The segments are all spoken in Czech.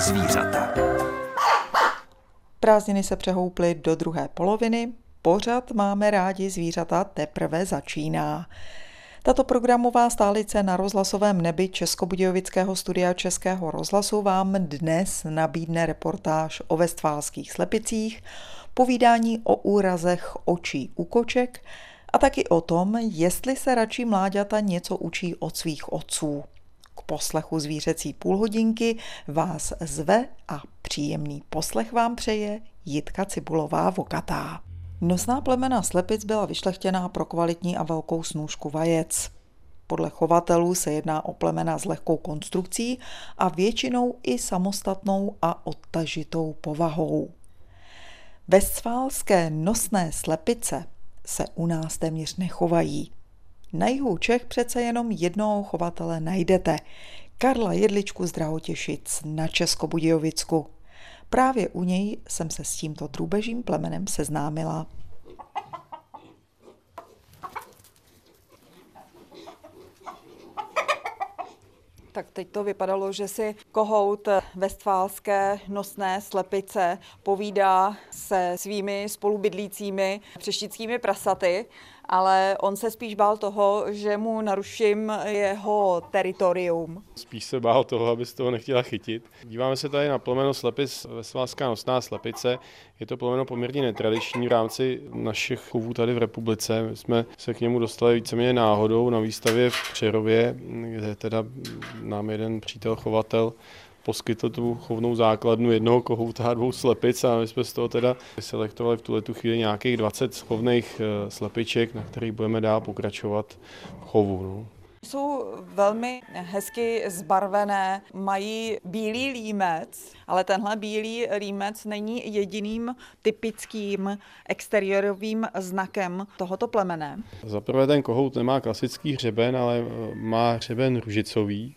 zvířata. Prázdniny se přehouply do druhé poloviny, pořad máme rádi zvířata teprve začíná. Tato programová stálice na rozhlasovém nebi Českobudějovického studia Českého rozhlasu vám dnes nabídne reportáž o vestfálských slepicích, povídání o úrazech očí u koček a taky o tom, jestli se radši mláďata něco učí od svých otců. K poslechu zvířecí půlhodinky vás zve a příjemný poslech vám přeje Jitka Cibulová Vokatá. Nosná plemena slepic byla vyšlechtěná pro kvalitní a velkou snůžku vajec. Podle chovatelů se jedná o plemena s lehkou konstrukcí a většinou i samostatnou a odtažitou povahou. Vestfálské nosné slepice se u nás téměř nechovají. Na jihu Čech přece jenom jednoho chovatele najdete. Karla Jedličku z Drahotěšic na Českobudějovicku. Právě u něj jsem se s tímto drůbežím plemenem seznámila. Tak teď to vypadalo, že si kohout vestfálské nosné slepice povídá se svými spolubydlícími přeštickými prasaty ale on se spíš bál toho, že mu naruším jeho teritorium. Spíš se bál toho, aby z toho nechtěla chytit. Díváme se tady na plemeno slepic, vesválská nosná slepice. Je to plemeno poměrně netradiční v rámci našich chovů tady v republice. My jsme se k němu dostali víceméně náhodou na výstavě v Přerově, kde teda nám jeden přítel chovatel poskytl tu chovnou základnu jednoho kohouta a dvou slepic a my jsme z toho teda selektovali v tuhle tu chvíli nějakých 20 chovných eh, slepiček, na kterých budeme dál pokračovat v chovu. No. Jsou velmi hezky zbarvené, mají bílý límec, ale tenhle bílý límec není jediným typickým exteriorovým znakem tohoto plemene. Zaprvé ten kohout nemá klasický hřeben, ale má hřeben ružicový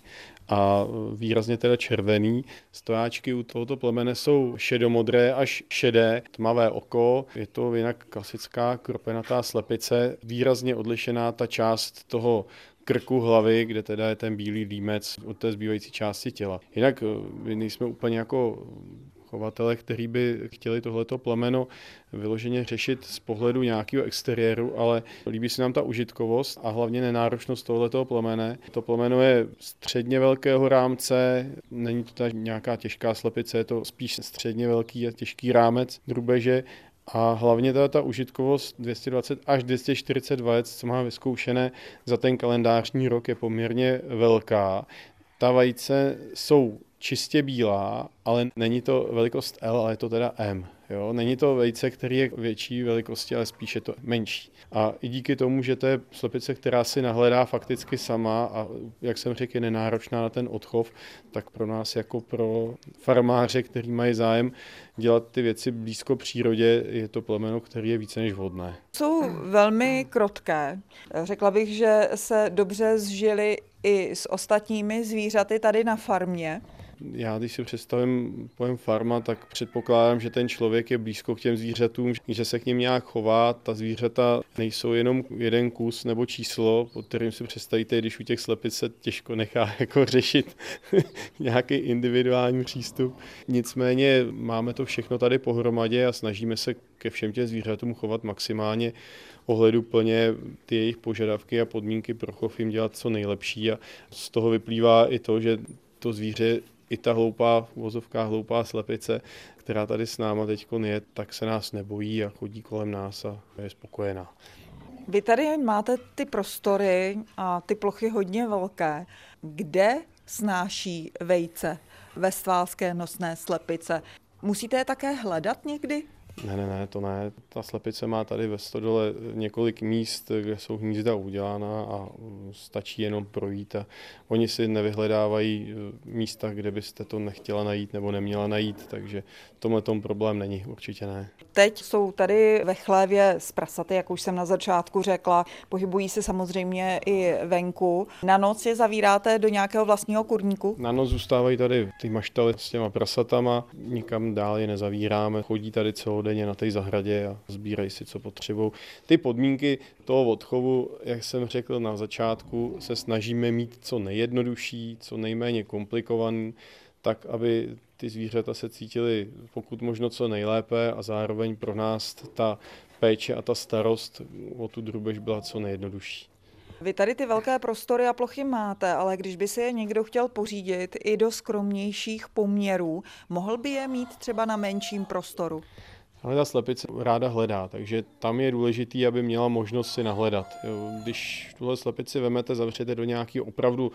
a výrazně teda červený. Stojáčky u tohoto plemene jsou šedomodré až šedé, tmavé oko. Je to jinak klasická kropenatá slepice, výrazně odlišená ta část toho krku hlavy, kde teda je ten bílý límec od té zbývající části těla. Jinak eh, my nejsme úplně jako chovatele, který by chtěli tohleto plemeno vyloženě řešit z pohledu nějakého exteriéru, ale líbí se nám ta užitkovost a hlavně nenáročnost tohleto plemene. To plemeno je středně velkého rámce, není to nějaká těžká slepice, je to spíš středně velký a těžký rámec drubeže a hlavně teda ta užitkovost 220 až 240 vajec, co má vyzkoušené za ten kalendářní rok, je poměrně velká. Ta vajce jsou čistě bílá, ale není to velikost L, ale je to teda M. Jo? Není to vejce, který je větší velikosti, ale spíše to menší. A i díky tomu, že to je slepice, která si nahledá fakticky sama a jak jsem řekl, je nenáročná na ten odchov, tak pro nás jako pro farmáře, který mají zájem dělat ty věci blízko přírodě, je to plemeno, který je více než vhodné. Jsou velmi krotké. Řekla bych, že se dobře zžili i s ostatními zvířaty tady na farmě já když si představím pojem farma, tak předpokládám, že ten člověk je blízko k těm zvířatům, že se k ním nějak chová. Ta zvířata nejsou jenom jeden kus nebo číslo, pod kterým si představíte, když u těch slepic se těžko nechá jako řešit nějaký individuální přístup. Nicméně máme to všechno tady pohromadě a snažíme se ke všem těm zvířatům chovat maximálně ohledu plně ty jejich požadavky a podmínky pro chov jim dělat co nejlepší a z toho vyplývá i to, že to zvíře i ta hloupá, v vozovkách hloupá slepice, která tady s náma teď je, tak se nás nebojí a chodí kolem nás a je spokojená. Vy tady máte ty prostory a ty plochy hodně velké. Kde snáší vejce vestválské nosné slepice? Musíte je také hledat někdy? Ne, ne, ne, to ne. Ta slepice má tady ve stodole několik míst, kde jsou hnízda udělána a stačí jenom projít a oni si nevyhledávají eh, místa, kde byste to nechtěla najít nebo neměla najít, takže v tomhle tom problém není, určitě ne. Teď jsou tady ve chlévě z prasaty, jak už jsem na začátku řekla, pohybují se samozřejmě i venku. Na noc je zavíráte do nějakého vlastního kurníku? Na noc zůstávají tady ty maštaly s těma prasatama, nikam dál je nezavíráme, chodí tady celodenně na té zahradě a sbírají si, co potřebují. Ty podmínky toho odchovu, jak jsem řekl na začátku, se snažíme mít co nejjednodušší, co nejméně komplikovaný, tak aby ty zvířata se cítily pokud možno co nejlépe a zároveň pro nás ta péče a ta starost o tu drubež byla co nejjednodušší. Vy tady ty velké prostory a plochy máte, ale když by si je někdo chtěl pořídit i do skromnějších poměrů, mohl by je mít třeba na menším prostoru? Ale ta slepice ráda hledá, takže tam je důležité, aby měla možnost si nahledat. Když tuhle slepici vemete, zavřete do nějakého opravdu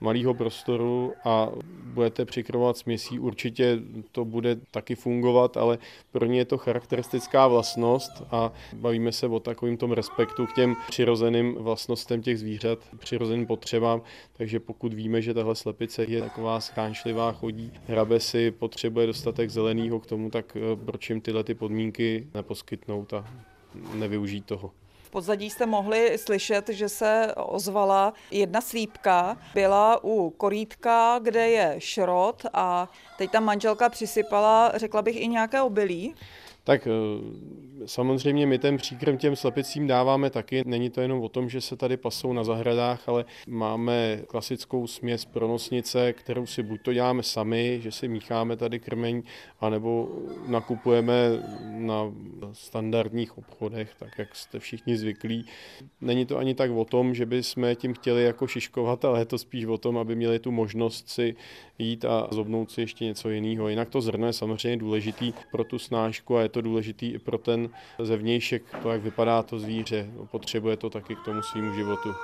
malého prostoru a budete přikrovat směsí, určitě to bude taky fungovat, ale pro ně je to charakteristická vlastnost a bavíme se o takovým tom respektu k těm přirozeným vlastnostem těch zvířat, přirozeným potřebám, takže pokud víme, že tahle slepice je taková skánčlivá, chodí, hrabe si, potřebuje dostatek zeleného k tomu, tak eh, proč jim tyhle ty podmínky neposkytnout a nevyužít toho. V pozadí jste mohli slyšet, že se ozvala jedna slípka. Byla u korítka, kde je šrot a teď ta manželka přisypala, řekla bych, i nějaké obilí. Tak eh, samozřejmě my ten příkrm těm slepicím dáváme taky. Není to jenom o tom, že se tady pasou na zahradách, ale máme klasickou směs pronosnice, kterou si buď to děláme sami, že si mícháme tady krmeň, anebo nakupujeme na standardních obchodech, tak jak jste všichni zvyklí. Není to ani tak o tom, že by jsme tím chtěli jako šiškovat, ale je to spíš o tom, aby měli tu možnost si jít a zobnout si ještě něco jiného. Jinak to zrno je samozřejmě důležitý pro tu snášku a je to důležitý i pro ten zevnějšek, to, jak vypadá to zvíře. Potřebuje to taky k tomu svýmu životu.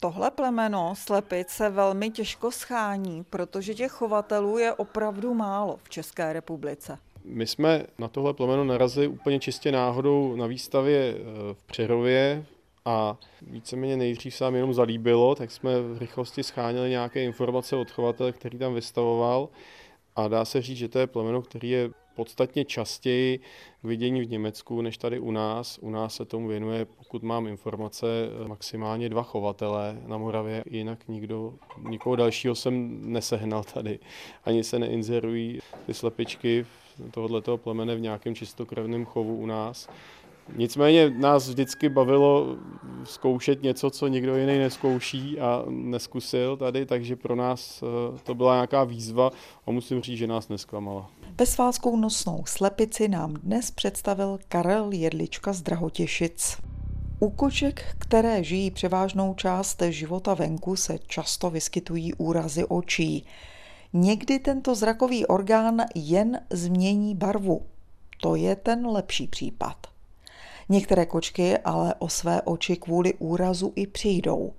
Tohle plemeno slepic se velmi těžko schání, protože těch chovatelů je opravdu málo v České republice. My jsme na tohle plemeno narazili úplně čistě náhodou na výstavě eh, v Přerově a víceméně nejdřív se nám jenom zalíbilo, tak jsme v rychlosti schánili nějaké informace od chovatele, který tam vystavoval a dá se říct, že to je plemeno, který je podstatně častěji k vidění v Německu než tady u nás. U nás se tomu věnuje, pokud mám informace, maximálně dva chovatele na Moravě, jinak nikdo, nikoho dalšího jsem nesehnal tady. Ani se neinzerují ty slepičky tohoto plemene v nějakém čistokrevném chovu u nás. Nicméně nás vždycky bavilo zkoušet něco, co nikdo jiný neskouší a neskusil tady, takže pro nás eh, to byla nějaká výzva a musím říct, že nás nesklamala. Bezválskou nosnou slepici nám dnes představil Karel Jedlička z Drahotěšic. U koček, které žijí převážnou část života venku, se často vyskytují úrazy očí. Někdy tento zrakový orgán jen změní barvu. To je ten lepší případ. Některé kočky ale o své oči kvůli úrazu i přijdou.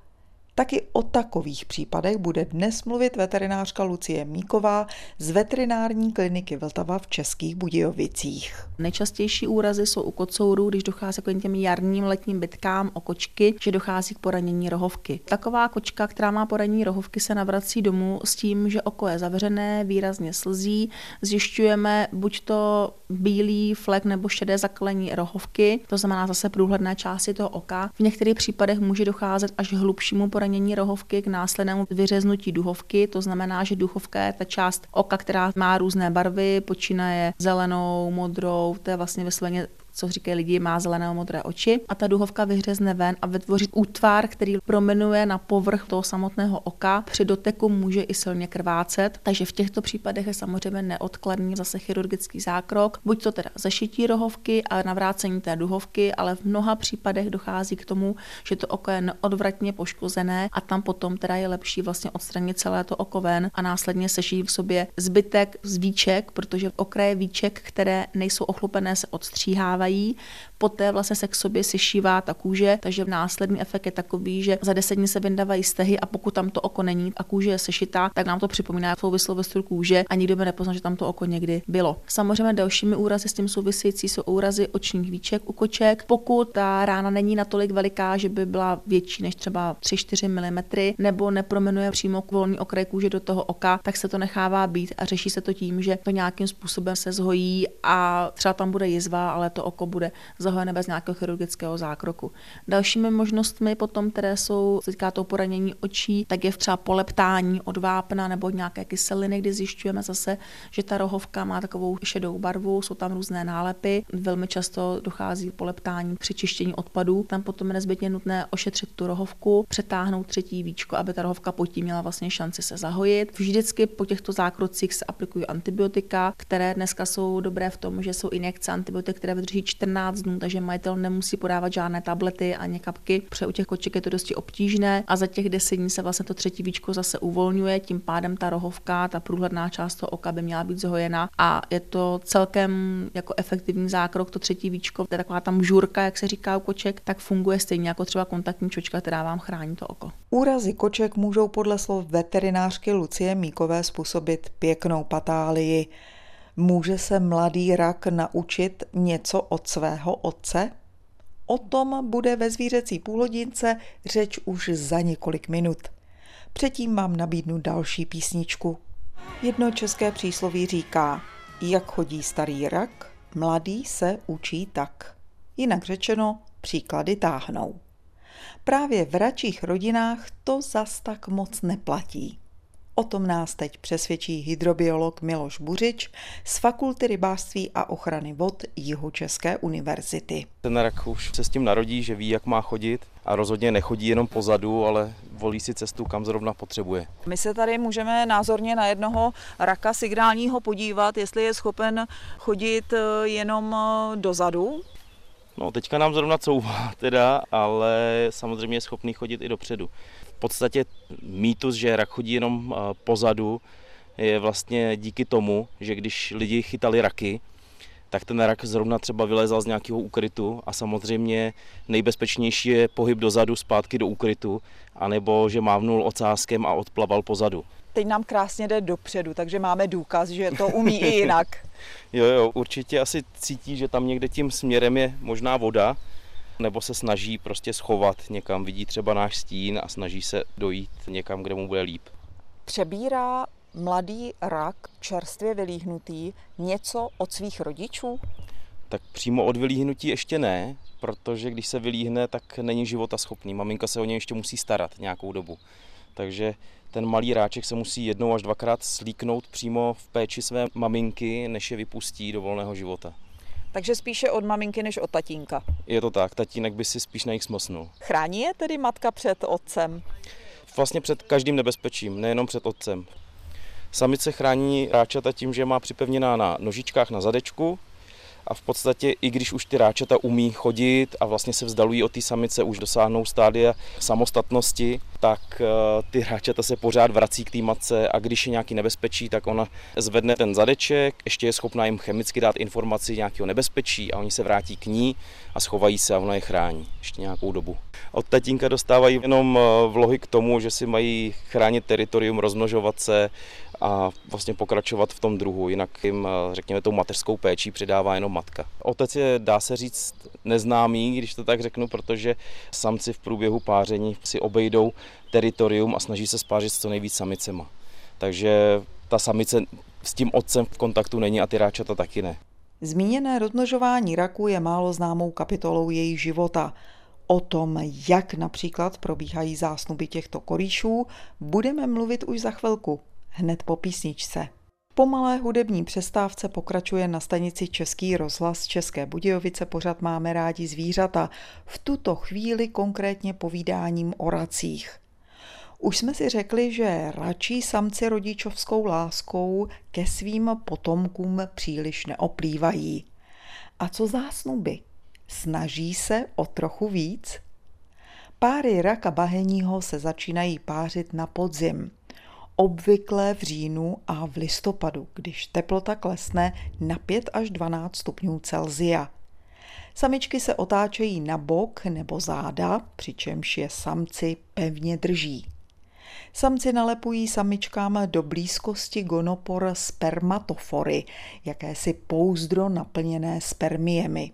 Taky o takových případech bude dnes mluvit veterinářka Lucie Míková z veterinární kliniky Vltava v Českých Budějovicích. Nejčastější úrazy jsou u kocourů, když dochází k těm jarním letním bitkám o kočky, že dochází k poranění rohovky. Taková kočka, která má poranění rohovky, se navrací domů s tím, že oko je zavřené, výrazně slzí. Zjišťujeme buď to bílý flek nebo šedé zaklení rohovky, to znamená zase průhledné části toho oka. V některých případech může docházet až hlubšímu poranění zranění rohovky k následnému vyřeznutí duhovky. To znamená, že duhovka je ta část oka, která má různé barvy, počínaje zelenou, modrou, to je vlastně vysloveně co říkají lidi, má zelené modré oči. A ta duhovka vyhřezne ven a vytvoří útvar, který promenuje na povrch toho samotného oka. Při doteku může i silně krvácet, takže v těchto případech je samozřejmě neodkladný zase chirurgický zákrok, buď to teda zašití rohovky a navrácení té duhovky, ale v mnoha případech dochází k tomu, že to oko je neodvratně poškozené a tam potom teda je lepší vlastně odstranit celé to oko ven a následně sešít v sobě zbytek z víček, protože okraje víček, které nejsou ochlupené, se odstříhávají aí poté vlastně se k sobě sešívá ta kůže, takže následný efekt je takový, že za deset dní se vyndávají stehy a pokud tam to oko není a kůže je sešitá, tak nám to připomíná souvislost kůže a nikdo by nepoznal, že tam to oko někdy bylo. Samozřejmě dalšími úrazy s tím související jsou úrazy očních víček u koček. Pokud ta rána není natolik veliká, že by byla větší než třeba 3-4 mm, nebo nepromenuje přímo volný okraj kůže do toho oka, tak se to nechává být a řeší se to tím, že to nějakým způsobem se zhojí a třeba tam bude jizva, ale to oko bude zahojené bez nějakého chirurgického zákroku. Dalšími možnostmi potom, které jsou, se týká toho poranění očí, tak je třeba poleptání od vápna nebo nějaké kyseliny, kdy zjišťujeme zase, že ta rohovka má takovou šedou barvu, jsou tam různé nálepy. Velmi často dochází poleptání při čištění odpadů. Tam potom je nezbytně nutné ošetřit tu rohovku, přetáhnout třetí víčko, aby ta rohovka pod tím měla vlastně šanci se zahojit. Vždycky po těchto zákrocích se aplikují antibiotika, které dneska jsou dobré v tom, že jsou injekce antibiotik, které vydrží 14 dnů, takže majitel nemusí podávat žádné tablety ani kapky, protože u těch koček je to dosti obtížné a za těch 10 dní se vlastně to třetí víčko zase uvolňuje, tím pádem ta rohovka, ta průhledná část toho oka by měla být zhojena a je to celkem jako efektivní zákrok, to třetí víčko, to je taková tam žurka, jak se říká u koček, tak funguje stejně jako třeba kontaktní čočka, která vám chrání to oko. Úrazy koček můžou podle slov veterinářky Lucie Míkové způsobit pěknou patálii. Může se mladý rak naučit něco od svého otce? O tom bude ve zvířecí půlhodince řeč už za několik minut. Předtím vám nabídnu další písničku. Jedno české přísloví říká, jak chodí starý rak, mladý se učí tak. Jinak řečeno, příklady táhnou. Právě v račích rodinách to zas tak moc neplatí. O tom nás teď přesvědčí hydrobiolog Miloš Buřič z Fakulty rybářství a ochrany vod Jihočeské univerzity. Ten rak už se s tím narodí, že ví, jak má chodit a rozhodně nechodí jenom pozadu, ale volí si cestu, kam zrovna potřebuje. My se tady můžeme názorně na jednoho raka signálního podívat, jestli je schopen chodit eh, jenom eh, dozadu. No, teďka nám zrovna couvá teda, ale samozřejmě je schopný chodit i dopředu podstatě mýtus, že rak chodí jenom eh, pozadu, je vlastně díky tomu, že když lidi chytali raky, tak ten rak zrovna třeba vylezal z nějakého úkrytu a samozřejmě nejbezpečnější je pohyb dozadu zpátky do úkrytu, anebo že mávnul ocáskem a odplaval pozadu. Teď nám krásně jde dopředu, takže máme důkaz, že to umí i jinak. jo, jo, určitě asi cítí, že tam někde tím směrem je možná voda, nebo se snaží prostě schovat někam, vidí třeba náš stín a snaží se dojít někam, kde mu bude líp. Přebírá mladý rak, čerstvě vylíhnutý, něco od svých rodičů? Tak přímo od vylíhnutí ještě ne, protože když se vylíhne, tak není života schopný. Maminka se o něj ještě musí starat nějakou dobu. Takže ten malý ráček se musí jednou až dvakrát slíknout přímo v péči své maminky, než je vypustí do volného života. Takže spíše od maminky než od tatínka. Je to tak, tatínek by si spíš na nich smosnul. Chrání je tedy matka před otcem? Vlastně před každým nebezpečím, nejenom před otcem. Samice chrání ráčata tím, že má připevněná na nožičkách na zadečku, a v podstatě i když už ty ráčata umí chodit a vlastně se vzdalují od té samice, už dosáhnou stádia samostatnosti, tak eh, ty ráčata se pořád vrací k té matce a když je nějaký nebezpečí, tak ona zvedne ten zadeček, ještě je schopná jim chemicky dát informaci nějakého nebezpečí a oni se vrátí k ní a schovají se a ona je chrání ještě nějakou dobu. Od tatínka dostávají jenom eh, vlohy k tomu, že si mají chránit teritorium, rozmnožovat se, a vlastně pokračovat v tom druhu, jinak jim, eh, řekněme, tou mateřskou péčí přidává jenom matka. Otec je, dá se říct, neznámý, když to tak řeknu, protože samci v průběhu páření si obejdou teritorium a snaží se spářit s co nejvíc samicema. Takže ta samice s tím otcem v kontaktu není a ty ráčata taky ne. Zmíněné rozmnožování raku je málo známou kapitolou jejich života. O tom, jak například probíhají zásnuby těchto korýšů, budeme mluvit už za chvilku hned po písničce. Po malé hudební přestávce pokračuje na stanici Český rozhlas České Budějovice pořad Máme rádi zvířata, v tuto chvíli konkrétně povídáním o racích. Už jsme si řekli, že račí samci rodičovskou láskou ke svým potomkům příliš neoplývají. A co zásnuby? Snaží se o trochu víc? Páry raka baheního se začínají pářit na podzim obvykle v říjnu a v listopadu, když teplota klesne na 5 až 12 stupňů Celzia. Samičky se otáčejí na bok nebo záda, přičemž je samci pevně drží. Samci nalepují samičkám do blízkosti gonopor spermatofory, jakési pouzdro naplněné spermiemi.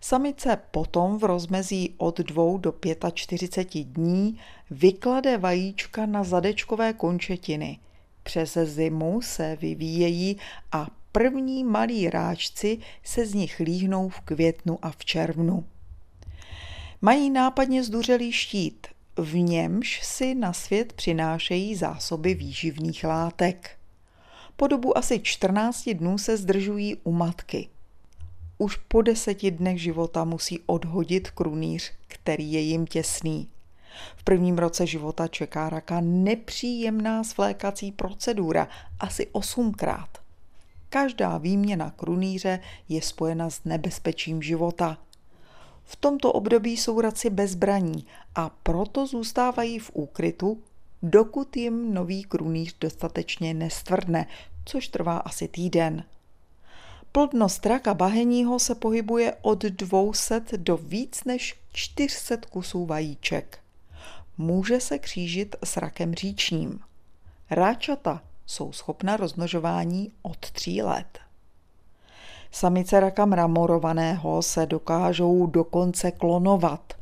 Samice potom v rozmezí od 2 do 45 dní vyklade vajíčka na zadečkové končetiny. Přes zimu se vyvíjejí a první malí ráčci se z nich líhnou v květnu a v červnu. Mají nápadně zduřelý štít, v němž si na svět přinášejí zásoby výživných látek. Po dobu asi 14 dnů se zdržují u matky. Už po deseti dnech života musí odhodit krunýř, který je jim těsný. V prvním roce života čeká raka nepříjemná svlékací procedura, asi osmkrát. Každá výměna krunýře je spojena s nebezpečím života. V tomto období jsou raci bezbraní a proto zůstávají v úkrytu, dokud jim nový krunýř dostatečně nestvrdne, což trvá asi týden. Plodnost raka baheního se pohybuje od 200 do víc než 400 kusů vajíček. Může se křížit s rakem říčním. Ráčata jsou schopna rozmnožování od tří let. Samice raka mramorovaného se dokážou dokonce klonovat.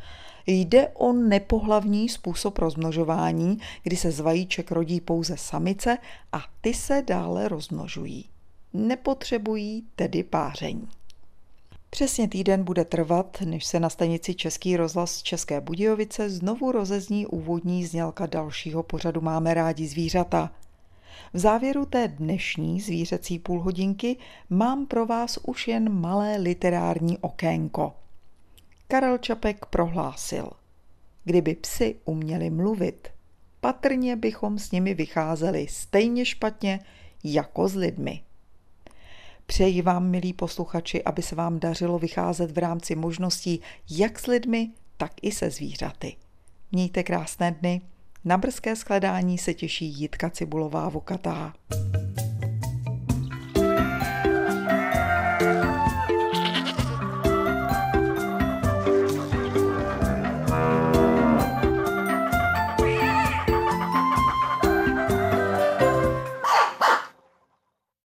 Jde o nepohlavní způsob rozmnožování, kdy se z vajíček rodí pouze samice a ty se dále rozmnožují. Nepotřebují tedy páření. Přesně týden bude trvat, než se na stanici Český rozhlas České Budějovice znovu rozezní úvodní znělka dalšího pořadu Máme rádi zvířata. V závěru té dnešní zvířecí půlhodinky mám pro vás už jen malé literární okénko. Karel Čapek prohlásil, kdyby psi uměli mluvit, patrně bychom s nimi vycházeli stejně špatně jako s lidmi. Přeji vám, milí posluchači, aby se vám dařilo vycházet v rámci možností jak s lidmi, tak i se zvířaty. Mějte krásné dny. Na brzké skladání se těší Jitka Cibulová Vokatá.